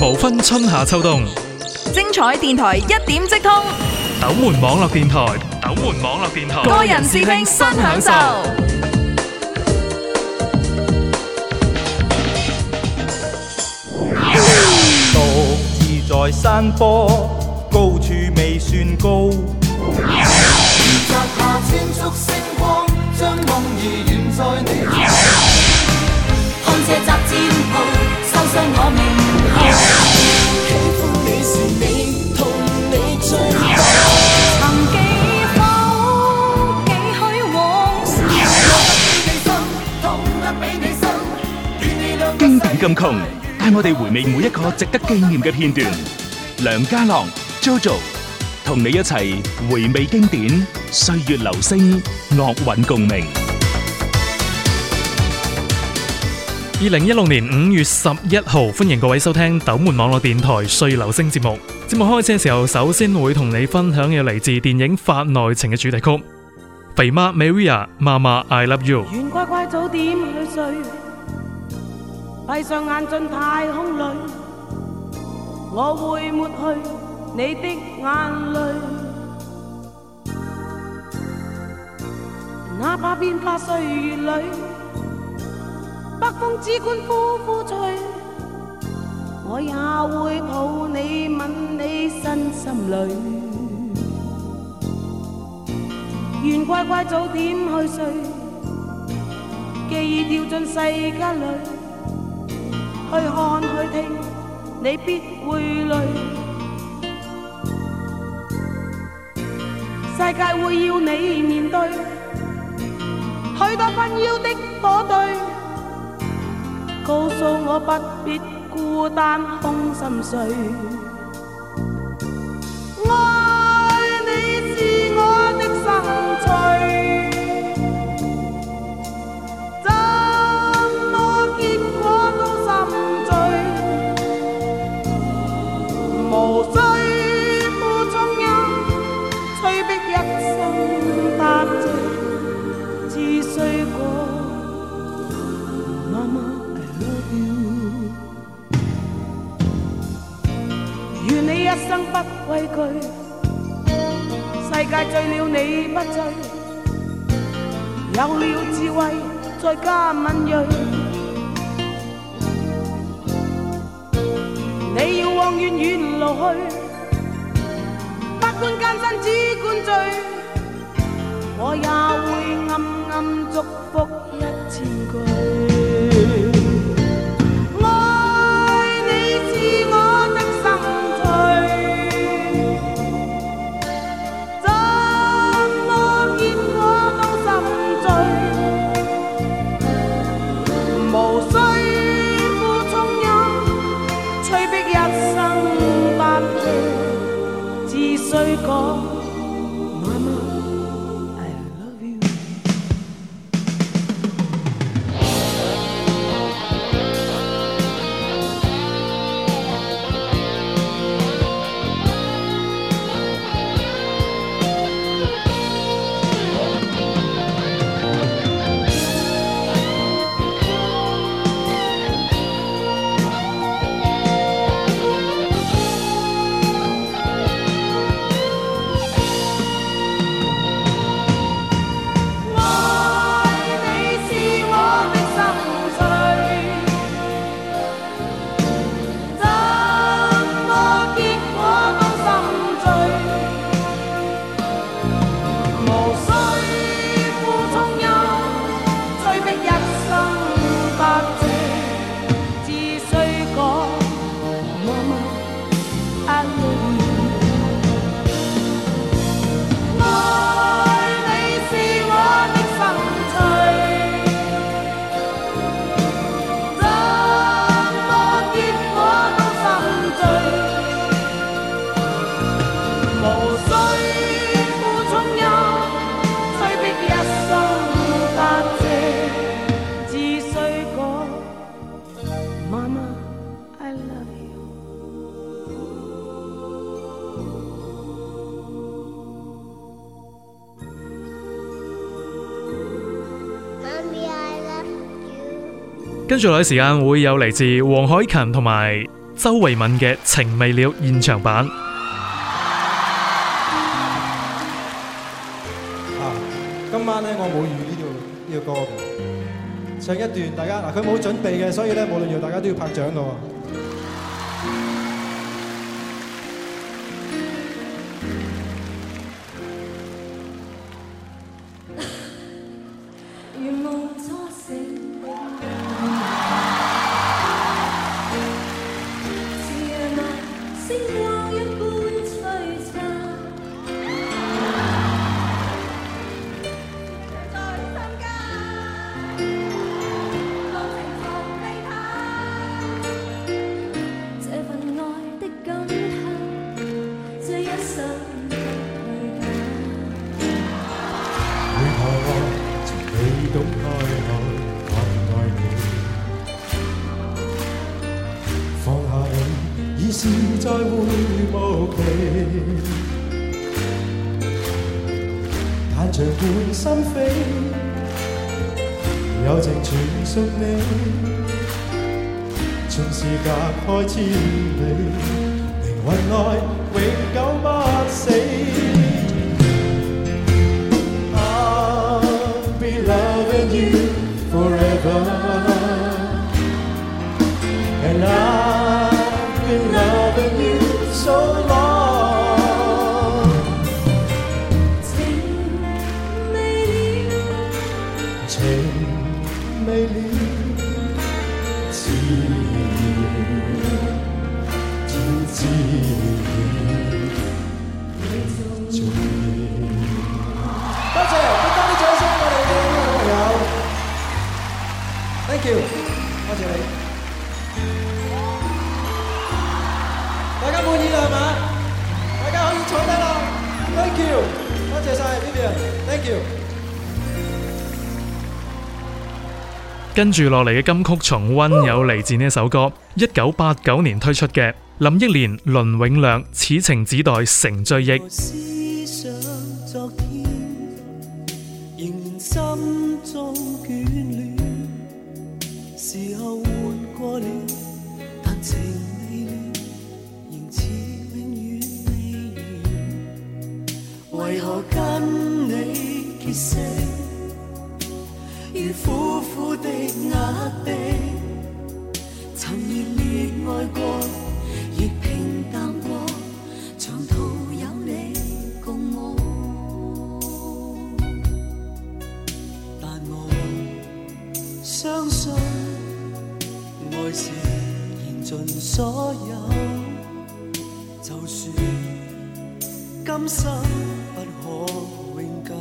無分春夏秋冬，精彩電台一點即通。斗門網絡電台，斗門網絡電台，個人視聽新享受。獨自在山坡，高處未算高。摘下千束星光，將夢兒懸在你頭。看這摘尖经典金穷，带我哋回味每一个值得纪念嘅片段。梁家乐 Jojo，同你一齐回味经典，岁月流星乐韵共鸣。二零一六年五月十一号，欢迎各位收听斗门网络电台碎流星节目。节目开始嘅时候，首先会同你分享嘅系嚟自电影《法内情》嘅主题曲《肥妈 Maria 妈妈 I love you》。愿乖乖早点去睡，闭上眼进太空里，我会抹去你的眼泪，哪怕变化岁月里。北风只管呼呼吹，我也会抱你吻你身心里。愿乖乖早点去睡，记忆掉进世间里，去看去听，你必会累。世界会要你面对许多纷扰的火堆。告诉我不必孤单空心碎，爱你是我的心醉，怎么结果都心醉，无。世界醉了你不醉，有了智慧再加敏锐。你要往远远路去，不管艰辛只管醉，我也会暗暗祝福一千句。落嚟时间会有嚟自黄海芹同埋周慧敏嘅《情未了》现场版。啊，今晚咧我冇预呢条呢个歌嘅，唱一段大家嗱，佢冇准备嘅，所以咧无论要大家都要拍掌咯。长伴心扉，友情全属你。纵是隔开千里，灵魂内永久不死。谢，多谢你。大家满意啦系嘛？大家可以坐低啦。Thank you，多谢晒 Vivian。Thank you。跟住落嚟嘅金曲《重温》，有嚟自呢首歌，一九八九年推出嘅，林忆莲、伦永亮，《此情只待成追忆》。为何跟你结识，遇苦苦的压迫？曾热烈爱过，亦平淡过，长途有你共我。但我相信爱是燃尽所有，就算今生。不可永久，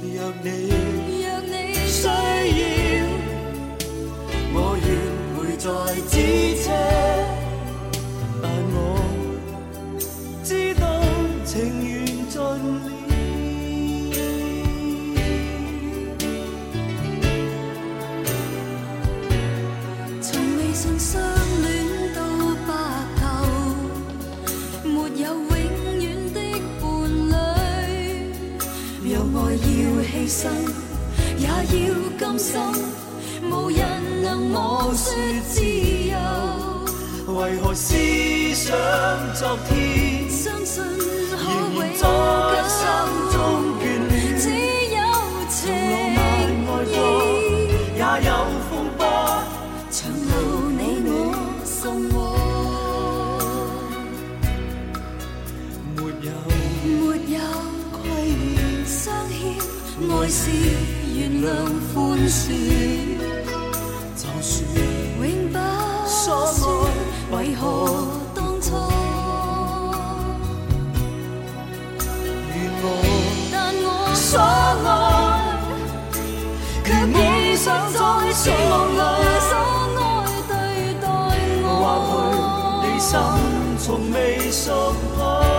若你。有爱要牺牲，也要甘心，无人能我说自由。为何思想昨天，可然在心中眷。爱是原谅宽恕，就算永不所爱，为何当初？如我但我所爱，却未想再相里所爱对待我，或许你心从未属我。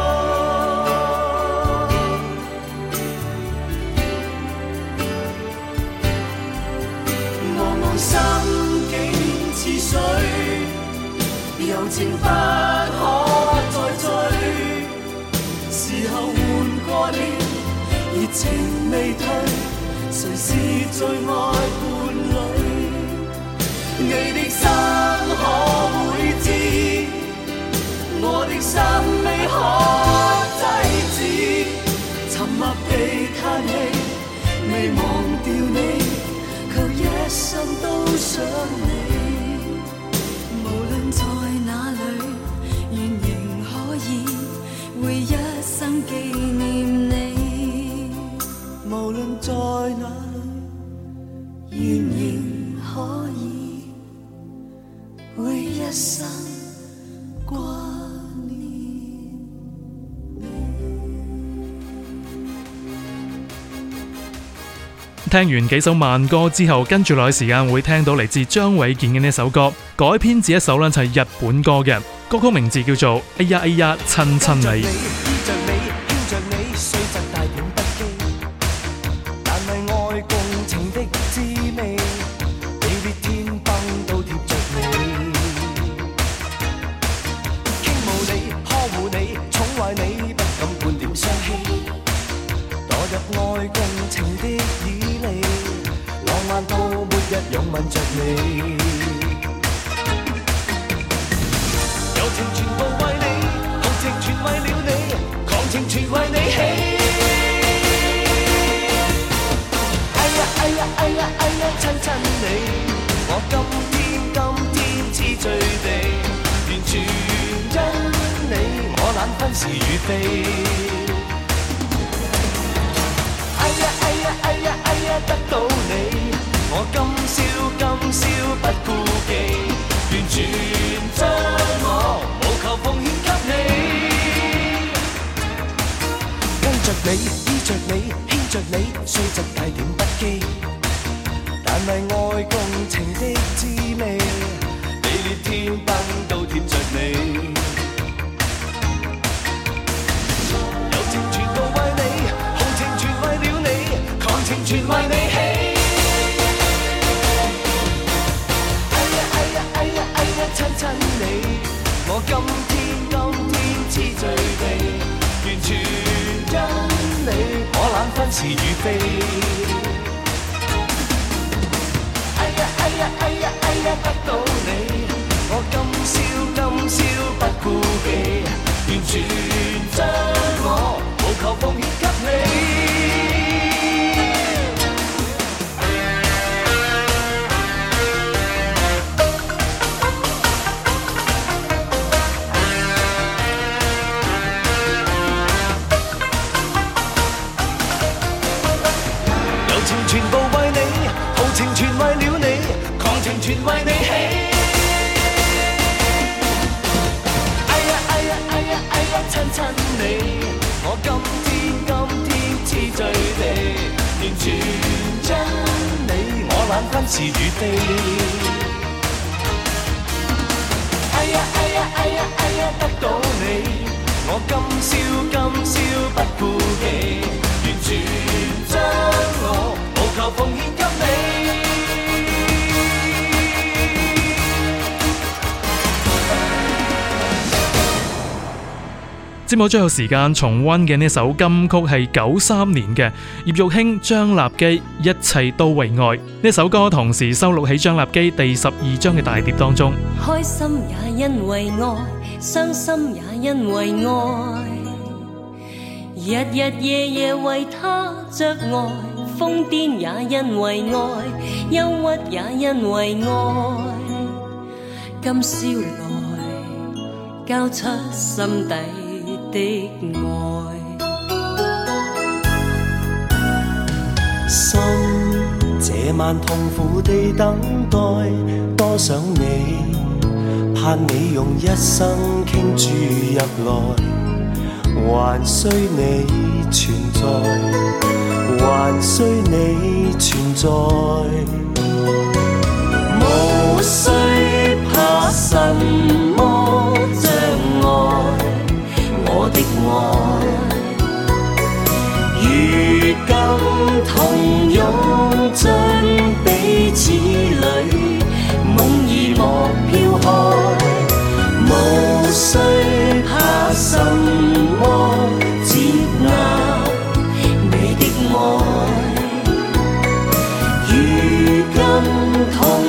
情不可再追，时候换过了，热情未退，谁是最爱伴侣？你的心可会知？我的心未可制止，沉默地叹气，未忘掉你，却一生都想你。为一生纪念你无论在哪仍然可以为一生挂念你听完几首慢歌之后跟住落时间会听到嚟自张伟健嘅呢首歌改编自一首呢就系日本歌嘅歌曲名字叫做《哎呀哎呀亲亲你》。是与非。哎呀哎呀哎呀哎呀，得到你，我今宵今宵不顾忌，完全将我无求奉献给你。跟着你依着你牵着你，虽则带点不羁，但为爱共情的滋味，地裂天崩都贴着你。今天今天痴醉地，完全因你，我懒分是与非。哎呀哎呀哎呀哎呀，得到你，我今宵今宵不顾忌，完全将我求奉。哎呀哎呀，得到你，我今宵今宵不顾忌，完全将我无求奉献给你。节目最后时间重温嘅呢首金曲系九三年嘅叶玉卿张立基《一切都为爱》呢首歌同时收录喺张立基第十二张嘅大碟当中。开心也因为爱，伤心也因为爱，日日夜夜为他着爱，疯癫也因为爱，忧郁也因为爱，今宵来交出心底。的爱，心这晚痛苦地等待，多想你，盼你用一生倾注入来，还需你存在，还需你存在，无需怕什么。爱，如今同拥进彼此里，梦儿莫飘开，无需怕什么接纳你的爱，如今。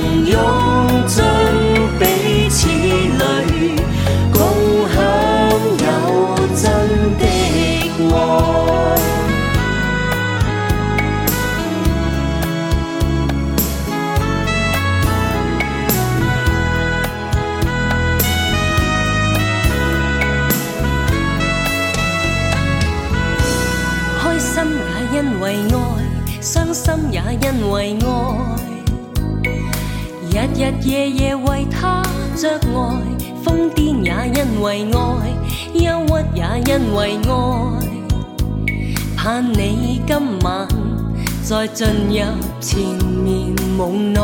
因为爱，盼你今晚再进入缠绵梦内。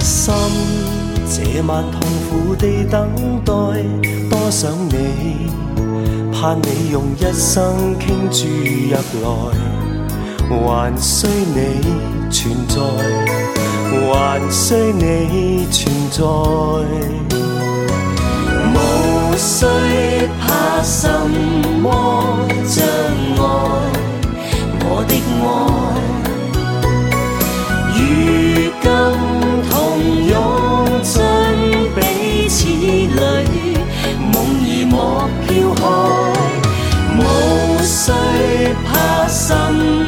心这晚痛苦地等待，多想你，盼你用一生倾注入来，还需你存在，还需你存在。无需怕什么，障碍，我的爱，如今同拥进彼此里，梦已莫飘开，无需怕心。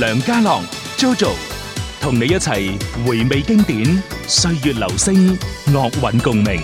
梁家乐 Jojo 同你一齐回味经典，岁月流星，乐韵共鸣。